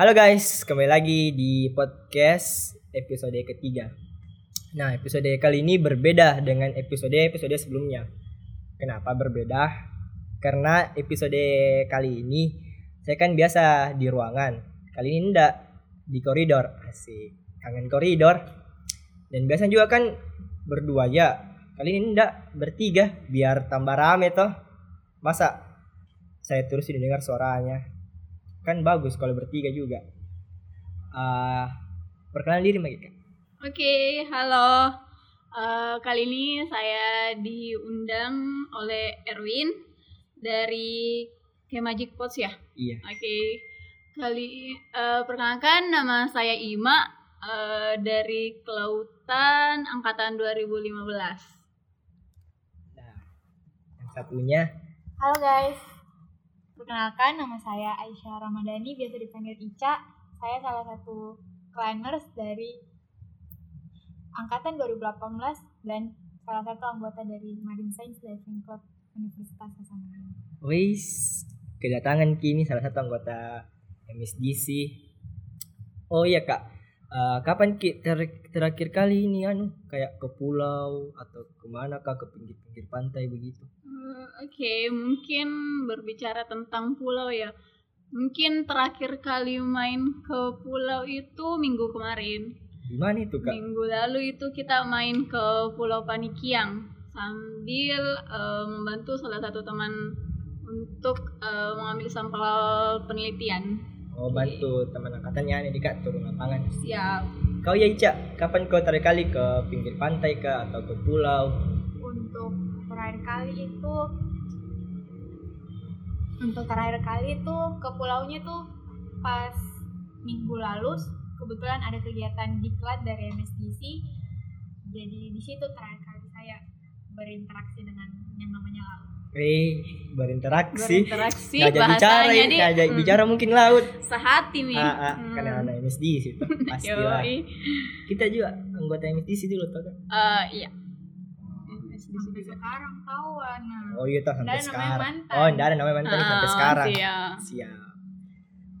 Halo guys, kembali lagi di podcast episode ketiga. Nah, episode kali ini berbeda dengan episode-episode sebelumnya. Kenapa berbeda? Karena episode kali ini saya kan biasa di ruangan. Kali ini enggak di koridor. Asik. Kangen koridor. Dan biasanya juga kan berdua ya. Kali ini enggak bertiga biar tambah rame toh. Masa saya terus didengar suaranya? Kan bagus kalau bertiga juga. Ah, perkenalan diri Mbak Ika. Oke, halo. Eh, kali ini saya diundang oleh Erwin dari Kemagic Pots ya. Iya. Oke. Kali eh, perkenalkan nama saya Ima eh, dari Kelautan angkatan 2015. Nah, yang satunya Halo guys, perkenalkan nama saya Aisyah Ramadhani, biasa dipanggil Ica. Saya salah satu climbers dari angkatan 2018 dan salah satu anggota dari Marine Science Diving Club Universitas Hasanuddin. Wis kedatangan kini salah satu anggota MSDC. Oh iya kak, Eh, kapan ki ter- terakhir kali ini anu kayak ke pulau atau ke mana kak ke pinggir-pinggir pantai begitu? Eh, Oke, mungkin berbicara tentang pulau ya. Mungkin terakhir kali main ke pulau itu minggu kemarin. Di mana itu kak? Minggu lalu itu kita main ke Pulau Panikiang sambil eh, membantu salah satu teman untuk eh, mengambil sampel penelitian. Oh bantu teman angkatannya nih kak turun lapangan. Siap. Kau ya Ica, kapan kau terakhir kali ke pinggir pantai kak atau ke pulau? Untuk terakhir kali itu untuk terakhir kali itu ke pulaunya tuh pas minggu lalu kebetulan ada kegiatan diklat dari MSDC jadi di situ terakhir kali saya berinteraksi dengan yang namanya laut Eh berinteraksi. Berinteraksi Ngajak bicara bahasanya ya, hmm, bicara mungkin laut. sehati nih. Ah, ah, Hmm. karena anak MSDC itu pastilah. Kita juga anggota MSDC dulu tau kan? Eh, iya. Sampai juga. sekarang kawan nah Oh iya tau sampai sekarang. mantan. Oh enggak ada namanya mantan sampai sekarang. siap. Siap.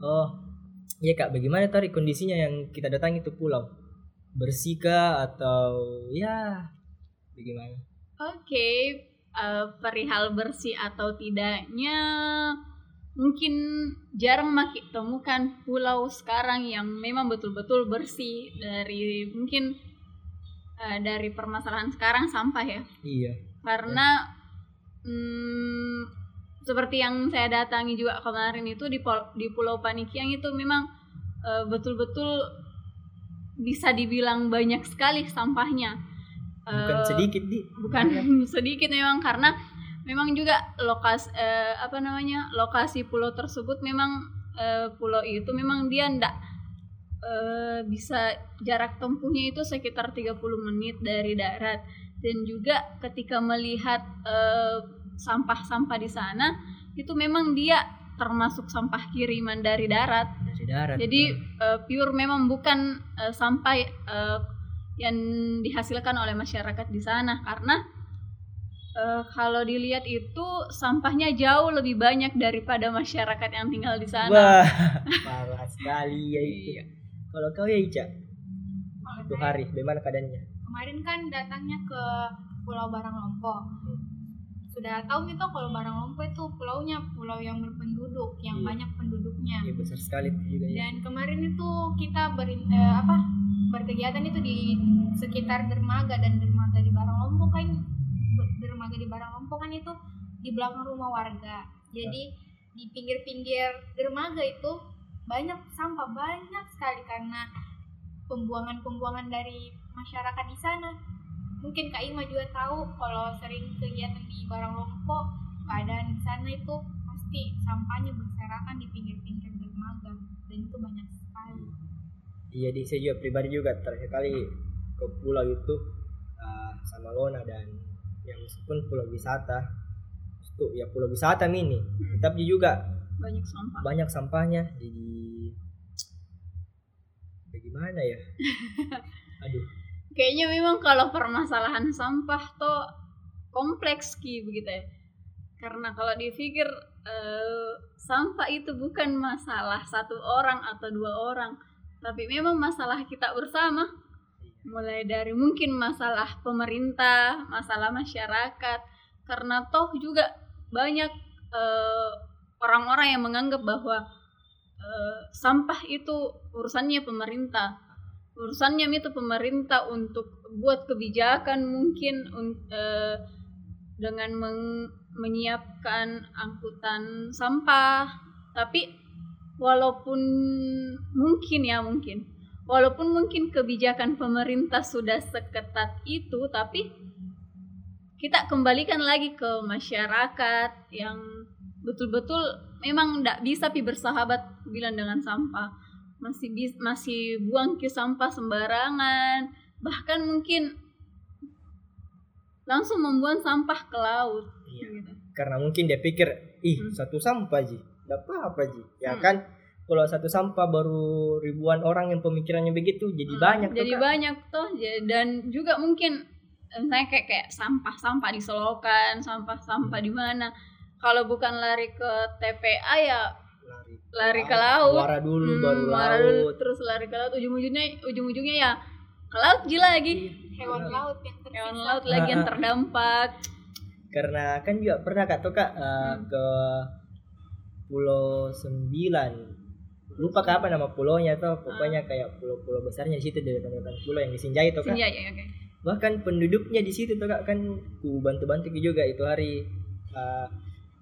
Oh iya kak, bagaimana tadi kondisinya yang kita datangi itu pulau? Bersih kah atau ya bagaimana? Oke, eh, perihal bersih atau tidaknya mungkin jarang maki temukan pulau sekarang yang memang betul-betul bersih dari mungkin eh, dari permasalahan sekarang sampah ya. Iya. Karena hmm, seperti yang saya datangi juga kemarin itu di Pol- di Pulau Panikiang itu memang eh, betul-betul bisa dibilang banyak sekali sampahnya. Bukan Eh, sedikit di. bukan sedikit memang karena memang juga lokasi eh, apa namanya lokasi pulau tersebut memang eh, pulau itu memang dia ndak eh, bisa jarak tempuhnya itu sekitar 30 menit dari darat dan juga ketika melihat eh, sampah-sampah di sana itu memang dia termasuk sampah kiriman dari darat Dari darat. jadi eh, pure memang bukan eh, sampah eh, yang dihasilkan oleh masyarakat di sana karena eh, kalau dilihat itu sampahnya jauh lebih banyak daripada masyarakat yang tinggal di sana. Wah, parah sekali ya itu. Iya. Kalau kau ya Ica, Kalau itu hari, bagaimana keadaannya? kemarin kan datangnya ke Pulau Barang Lompo sudah tahu gitu kalau Barang Lompo itu pulaunya pulau yang berpenduduk yang Iya. banyak penduduknya Iya besar sekali itu juga ya. dan kemarin itu kita berin, eh, apa berkegiatan itu di sekitar dermaga dan dermaga di Baranglompo kan dermaga di Baranglompo kan itu di belakang rumah warga jadi di pinggir-pinggir dermaga itu banyak sampah banyak sekali karena pembuangan-pembuangan dari masyarakat di sana. Mungkin Kak Ima juga tahu kalau sering kegiatan di Baranglompo keadaan di sana itu pasti sampahnya berserakan di pinggir-pinggir dermaga dan itu banyak sekali. Iya di saya juga pribadi juga terakhir kali ke pulau itu uh, sama Lona dan yang meskipun pulau wisata itu ya pulau wisata mini tapi juga Banyak sampah. banyak sampahnya jadi bagaimana ya aduh Kayaknya memang kalau permasalahan sampah tuh kompleks ki begitu ya. karena kalau dipikir eh, sampah itu bukan masalah satu orang atau dua orang tapi memang masalah kita bersama mulai dari mungkin masalah pemerintah masalah masyarakat karena toh juga banyak eh, orang-orang yang menganggap bahwa eh, sampah itu urusannya pemerintah. Urusannya itu pemerintah untuk buat kebijakan mungkin un- eh, dengan meng- menyiapkan angkutan sampah. Tapi walaupun mungkin ya mungkin. Walaupun mungkin kebijakan pemerintah sudah seketat itu tapi kita kembalikan lagi ke masyarakat yang betul-betul memang tidak bisa pi bersahabat bilang dengan sampah masih bis, masih buang ke sampah sembarangan bahkan mungkin langsung membuang sampah ke laut Iya. gitu. karena mungkin dia pikir ih Hmm. satu sampah ji tidak apa-apa ji ya Hmm. kan kalau satu sampah baru ribuan orang yang pemikirannya begitu jadi Hmm, banyak tuh, jadi Kak. banyak tuh Ja- dan juga mungkin misalnya kayak kayak sampah sampah di selokan sampah sampah Hmm. di mana kalau bukan lari ke TPA ya lari, lari ke laut. muara dulu hmm, baru muara laut. dulu, terus lari ke laut. Ujung-ujungnya ujung-ujungnya ya ke laut ji lagi. Hewan laut yang tersisa. Hewan laut lagi yang Ah, ah. terdampak. Karena kan juga pernah kak tuh kak eh, Hmm. ke Pulau Sembilan. Lupa kak apa nama pulaunya tuh. Pokoknya kayak pulau-pulau besarnya di situ dari depan pulau yang disinjai tuh kak. Senja ya oke. Bahkan penduduknya di situ tuh kak kan ku bantu-bantu juga itu hari. Eh,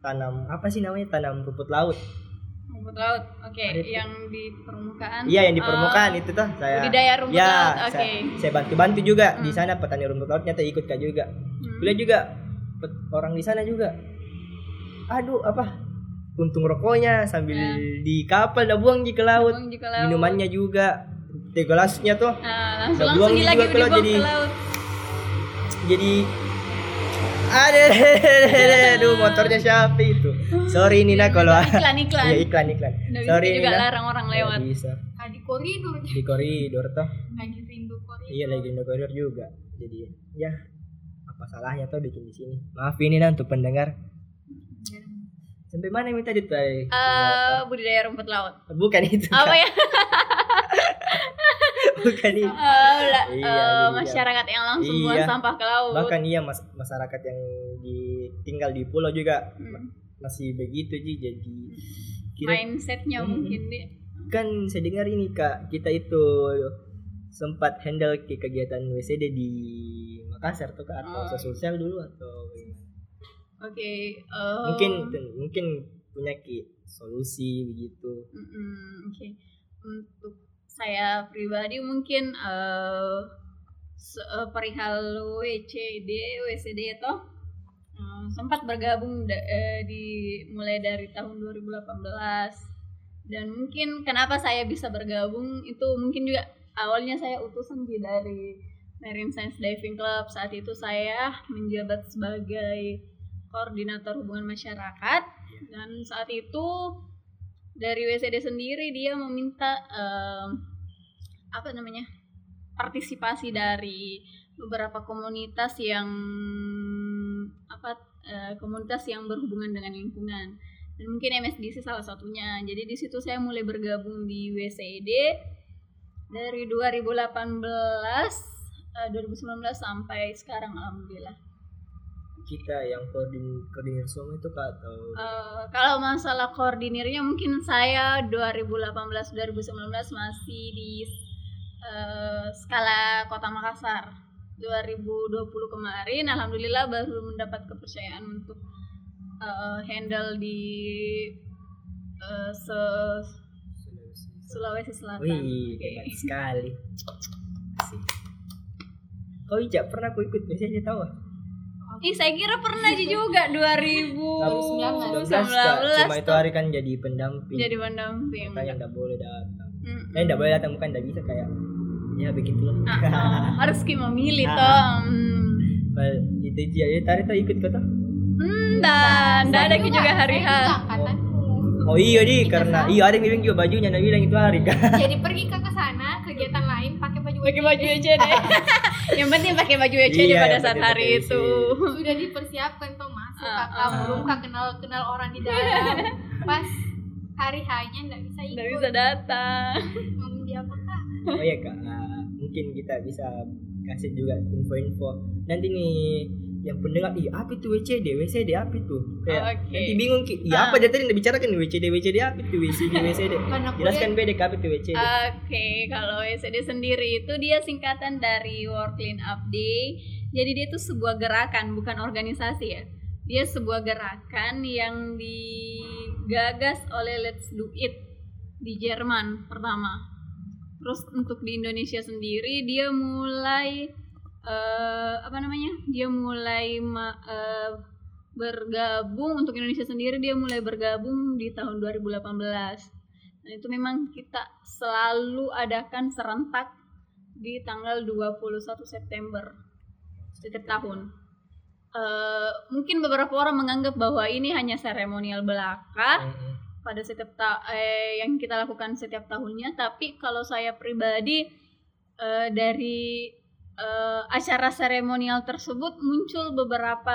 tanam apa sih namanya tanam rumput laut rumput laut oke tuh. yang di permukaan iya yang di permukaan itu tuh saya budidaya rumput ya laut oke saya, saya bantu-bantu juga di Hmm. sana petani rumput lautnya tuh ikut kak juga Hmm. Bila juga pet- orang di sana juga aduh apa untung rokoknya sambil Ya. di kapal dah buang di ke laut Buang juga laut. minumannya juga teh gelasnya tuh Nah, langsung langsung buang di juga lagi ke laut, dibuang jadi- ke laut jadi ada aduh motornya siapa itu? Sorry Nina kalau iklan iklan. Ya iklan iklan. Nggak sorry juga Nina. larang orang Nggak lewat. bisa. Nah, di koridor. Di koridor tuh lagi rindu koridor. Iya lagi di koridor juga. Jadi ya apa salahnya tuh bikin di sini? Maaf ini Nina untuk pendengar. Sampai mana minta ditarik Eh, budidaya rumput laut. Bukan itu apa ya bukan itu Eh, la- Iya, eh, iya. masyarakat yang langsung Iya. buang sampah ke laut bahkan iya mas masyarakat yang di tinggal di pulau juga Hmm. masih begitu sih jadi kira mindsetnya Hmm. mungkin dia kan saya dengar ini kak kita itu sempat handle ke kegiatan WCD di Makassar tuh kak atau Oh. sosial dulu atau oke eh, mungkin mungkin punya ki solusi begitu mm-mm, oke untuk saya pribadi mungkin se- eh, perihal WCD WCD itu eh, sempat bergabung da- eh, di mulai dari tahun 2018 dan mungkin kenapa saya bisa bergabung itu mungkin juga awalnya saya utusan dari Marine Science Diving Club. Saat itu saya menjabat sebagai koordinator hubungan masyarakat. Dan saat itu dari WCD sendiri dia meminta em, apa namanya partisipasi dari beberapa komunitas yang apa eh, komunitas yang berhubungan dengan lingkungan. Dan mungkin MSDC salah satunya. Jadi di situ saya mulai bergabung di WCD dari 2018 eh, 2019 sampai sekarang alhamdulillah kita yang koordin koordinir semua itu kak atau Eh, kalau masalah koordinirnya mungkin saya 2018 2019 masih di eh, skala Kota Makassar. 2020 kemarin alhamdulillah baru mendapat kepercayaan untuk eh, handle di eh, se- Sulawesi. Selatan. Wih, hebat sekali. Asik. Kau Ija pernah kau ikut biasanya tahu? Ah? Ih, saya kira pernah juga 2019 19. 19 Kak. Cuma itu hari kan jadi pendamping. jadi pendamping. Makanya nggak boleh datang. Mm-mm. Eh nggak boleh datang bukan nggak bisa kayak ya begitulah. Ah, ah, harus kita memilih Ah. toh. Hmm. Kalau itu Ija, ya tadi tuh ikut kau tuh. Hmm, dan ada Saya juga hari saya juga H. angkatanmu. Oh iya di karena iya ada yang bilang juga bajunya, ada yang bilang itu hari kan. jadi pergi ke ke sana kegiatan pakai baju pakai baju WCD yang penting pakai baju WCD Iya, pada saat hari pakai itu. Sudah dipersiapkan tuh masuk Ah, kakak ah. belum kak kenal kenal orang di dalam. Pas hari hanya nggak bisa ikut. Nggak bisa datang. Mau di apa kak? Oh ya kak. Ah, mungkin kita bisa kasih juga info-info. Nanti nih yang pendengar ih apa itu WCD WCD apa itu kayak Oke. nanti bingung ki Ah. apa dia tadi udah bicarakan nih WCD WCD apa itu WCD WCD jelaskan beda apa itu WCD Oke, kalau WCD sendiri itu dia singkatan dari World Clean Up Day. Jadi dia itu sebuah gerakan, bukan organisasi ya. Dia sebuah gerakan yang digagas oleh Let's Do It di Jerman pertama. Terus untuk di Indonesia sendiri dia mulai eh, apa namanya? Dia mulai ma- eh, bergabung untuk Indonesia sendiri dia mulai bergabung di tahun 2018. Dan itu memang kita selalu adakan serentak di tanggal 21 September setiap tahun. Eh, mungkin beberapa orang menganggap bahwa ini hanya seremonial belaka Mm-mm. pada setiap ta- eh, yang kita lakukan setiap tahunnya, tapi kalau saya pribadi eh, dari eh, acara seremonial tersebut muncul beberapa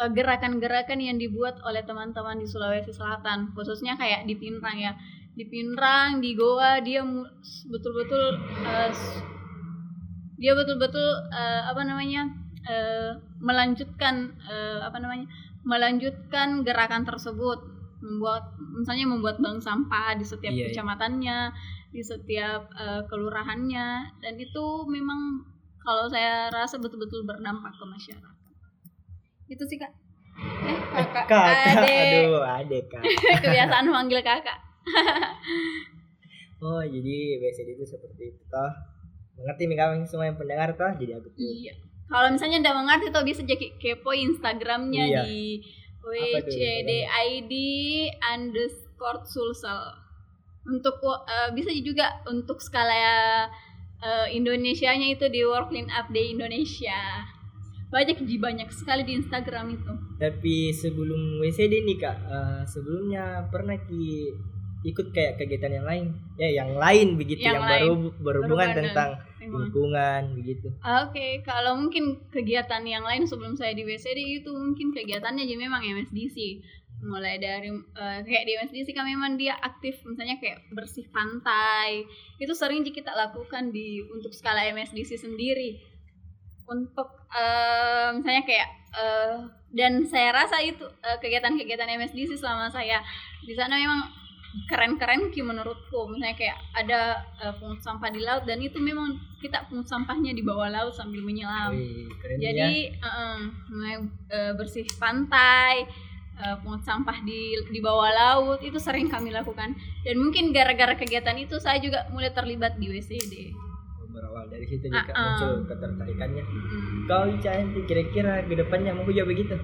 eh, gerakan-gerakan yang dibuat oleh teman-teman di Sulawesi Selatan, khususnya kayak di Pinrang ya. Di Pinrang, di Goa dia betul-betul s- dia betul-betul eh, apa namanya? eh, melanjutkan eh, apa namanya? melanjutkan gerakan tersebut membuat misalnya membuat bank sampah di setiap Iya, iya. kecamatannya di setiap eh, kelurahannya dan itu memang kalau saya rasa betul-betul berdampak ke masyarakat. Itu sih kak. Eh kakak. kakak. Adek aduh adek kak. Kebiasaan manggil kakak. Oh jadi WCD itu seperti itu toh. Mengerti nih kawan semua yang pendengar toh. Jadi tuh iya. Kalau misalnya tidak mengerti tuh bisa jadi kepo instagramnya Iya. di WCDID underscore sulsel. Untuk eh, bisa juga untuk skala eh, Indonesianya itu di World Clean Up Day Indonesia banyak di banyak sekali di Instagram itu tapi sebelum WCD nih kak eh, sebelumnya pernah ki ikut kayak kegiatan yang lain ya yang lain begitu Yang yang, lain. baru berhubungan Berhubungan. tentang Memang. lingkungan begitu Oke, kalau mungkin kegiatan yang lain sebelum saya di WCD itu mungkin kegiatannya aja memang MSDC. Mulai dari eh, kayak di MSDC kan memang dia aktif misalnya kayak bersih pantai. Itu sering sih kita lakukan di untuk skala MSDC sendiri. Untuk eh, misalnya kayak eh, dan saya rasa itu kegiatan-kegiatan MSDC selama saya di sana memang keren-keren ki menurutku misalnya kayak ada eh, pungut sampah di laut dan itu memang kita pungut sampahnya di bawah laut sambil menyelam Wih, keren jadi ya mulai eh, bersih pantai eh, pungut sampah di di bawah laut itu sering kami lakukan. Dan mungkin gara-gara kegiatan itu saya juga mulai terlibat di WCD berawal dari situ juga ah. muncul ketertarikannya. Mm. kau cantik kira-kira ke depannya mau juga begitu?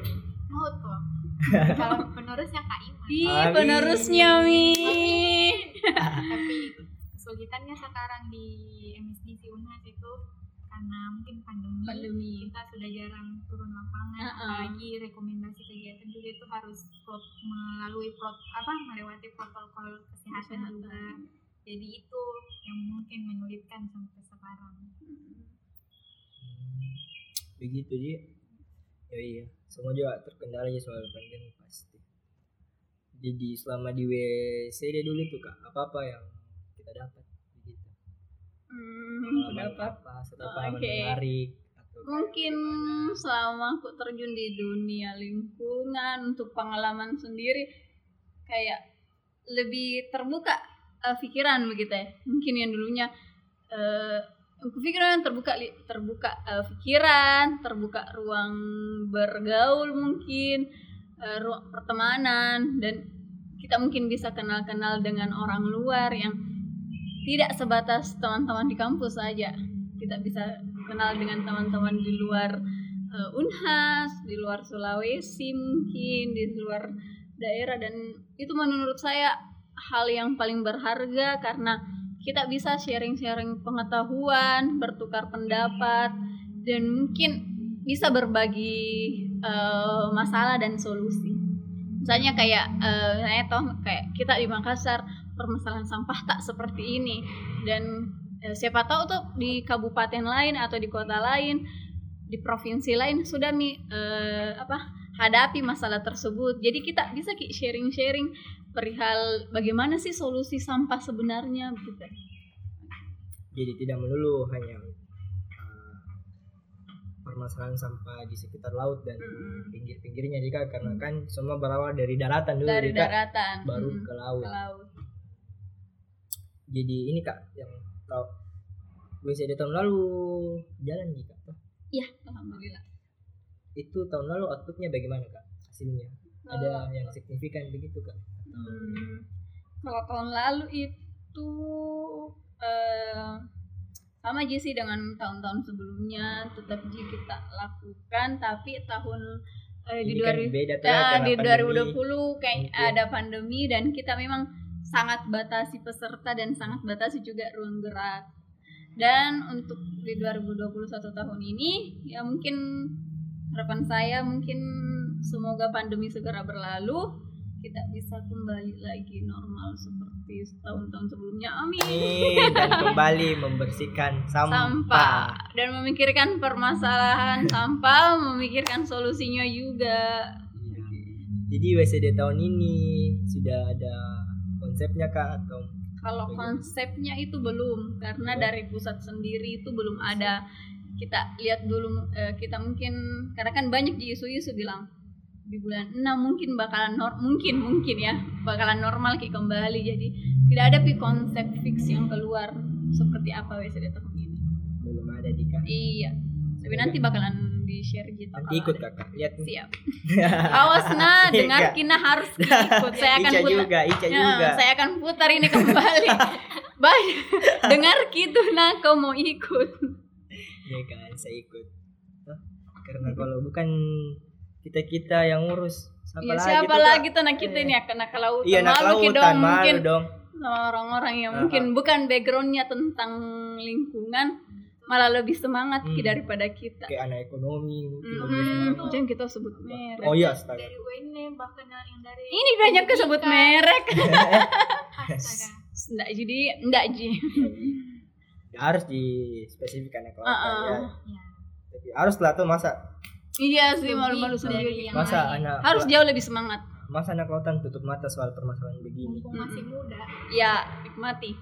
Mau tuh kalau penerusnya kak Iman. Ih, penerusnya Mi. tapi kesulitannya sekarang di MSDC Unhas itu karena mungkin pandemi, Pandemi. kita sudah jarang turun lapangan Uh-uh. apalagi rekomendasi kegiatan juga itu harus prot- melalui prot apa melewati protokol kesehatan Kesehatan. juga. Jadi itu yang mungkin menyulitkan sampai sekarang. Hmm, begitu dia ya iya. Semua juga terkendala ya soal pandemi pasti. Jadi selama di WCD dulu tuh kak apa apa yang kita dapat Hmm, Pengalaman dapat apa? Pengalaman menarik kayak mungkin selama aku terjun di dunia lingkungan untuk pengalaman sendiri kayak lebih terbuka eh, pikiran begitu ya. Mungkin yang dulunya eh aku pikir memang terbuka li- terbuka eh, pikiran terbuka ruang bergaul mungkin eh, ruang pertemanan dan kita mungkin bisa kenal-kenal dengan orang luar yang tidak sebatas teman-teman di kampus saja kita bisa kenal dengan teman-teman di luar eh, Unhas, di luar Sulawesi mungkin, di luar daerah dan itu menurut saya hal yang paling berharga karena kita bisa sharing-sharing pengetahuan, bertukar pendapat dan mungkin bisa berbagi eh, masalah dan solusi. Misalnya kayak eh, saya toh kayak kita di Makassar permasalahan sampah tak seperti ini. Dan eh, siapa tahu tuh di kabupaten lain atau di kota lain di provinsi lain sudah mi eh, apa hadapi masalah tersebut. Jadi kita bisa ki sharing-sharing perihal bagaimana sih solusi sampah sebenarnya gitu. Jadi tidak melulu hanya uh, permasalahan sampah di sekitar laut dan Mm-mm. pinggir-pinggirnya Dika karena kan semua berawal dari daratan dulu dari daratan. Baru mm, ke laut. Ke laut jadi ini kak yang tahu WCD tahun lalu jalan Dika iya alhamdulillah itu tahun lalu outputnya bagaimana kak hasilnya ada yang signifikan begitu kak Hmm, kalau tahun lalu itu eh, sama aja sih dengan tahun-tahun sebelumnya tetap aja kita lakukan tapi tahun eh, di kan 2000 beda tuh ya, karena di pandemi. 2020 kayak Mungkin. ada pandemi dan kita memang sangat batasi peserta dan sangat batasi juga ruang gerak. Dan untuk di 2021 tahun ini ya mungkin harapan saya mungkin semoga pandemi segera berlalu kita bisa kembali lagi normal seperti tahun-tahun sebelumnya. Amin. Nih, dan kembali membersihkan sampah, sampah. Dan memikirkan permasalahan sampah memikirkan solusinya juga. Jadi WCD tahun ini sudah ada konsepnya kak atau kalau Bagaimana? konsepnya itu belum karena Belum. dari pusat sendiri itu belum ada kita lihat dulu eh, kita mungkin karena kan banyak di isu-isu bilang di bulan 6 mungkin bakalan nor mungkin mungkin ya bakalan normal ki kembali jadi tidak ada pi konsep fix yang keluar seperti apa WCD tahun ini belum ada di kak? iya tapi nanti bakalan di share gitu Nanti ikut ada. kakak, lihat siap awas nah Iya, dengar kina harus ikut saya akan Ica putar juga, Ica Ya, juga. saya akan putar ini kembali baik dengar gitu nah kau mau ikut Iya kan, saya ikut. Karena kalau bukan kita kita yang ngurus, siapa Iya, lagi? siapa tuh, lagi tuh nah kita Iya. ini akan nak ke lautan Iya, nak malu ki lautan, dong mungkin dong. orang-orang yang Ah, mungkin bukan backgroundnya tentang lingkungan malah lebih semangat Hmm. daripada kita Kayak anak ekonomi mungkin Hmm, jangan kita sebut merek Oh iya, astaga. dari UN bahkan yang dari ini banyak kesebut merek enggak jadi enggak ji Ya, harus dispesifikkan ya kalau Ah, ah. ya. ya. Tapi harus lah tuh masa iya sih malu-malu sendiri yang masa lain. anak harus jauh lebih semangat masa anak lautan tutup mata soal permasalahan begini. mumpung masih muda ya nikmati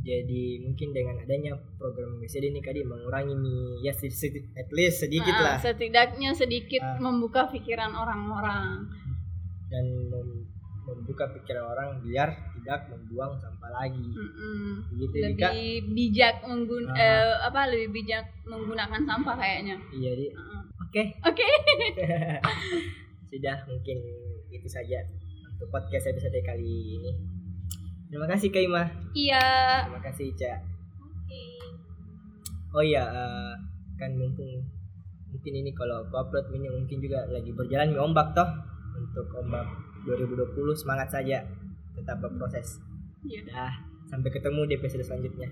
Jadi mungkin dengan adanya program WCD ini tadi mengurangi nih ya sedi- sedi- at least sedikit Ah, lah setidaknya sedikit Ah. membuka pikiran orang-orang dan mem- membuka pikiran orang biar tidak membuang sampah lagi. Mm-mm. Begitu lebih Dika? bijak menggun Ah. eh, apa lebih bijak menggunakan sampah kayaknya Iya, Di. Oke. oke Sudah mungkin itu saja untuk podcast episode kali ini. Terima kasih Kak Ima. iya Terima kasih Ica. oke Oh iya, eh, kan mumpung mungkin ini kalau aku upload ini mungkin juga lagi berjalan ombak toh untuk ombak 2020 semangat saja tetap berproses. Iya. Dah, sampai ketemu di episode selanjutnya.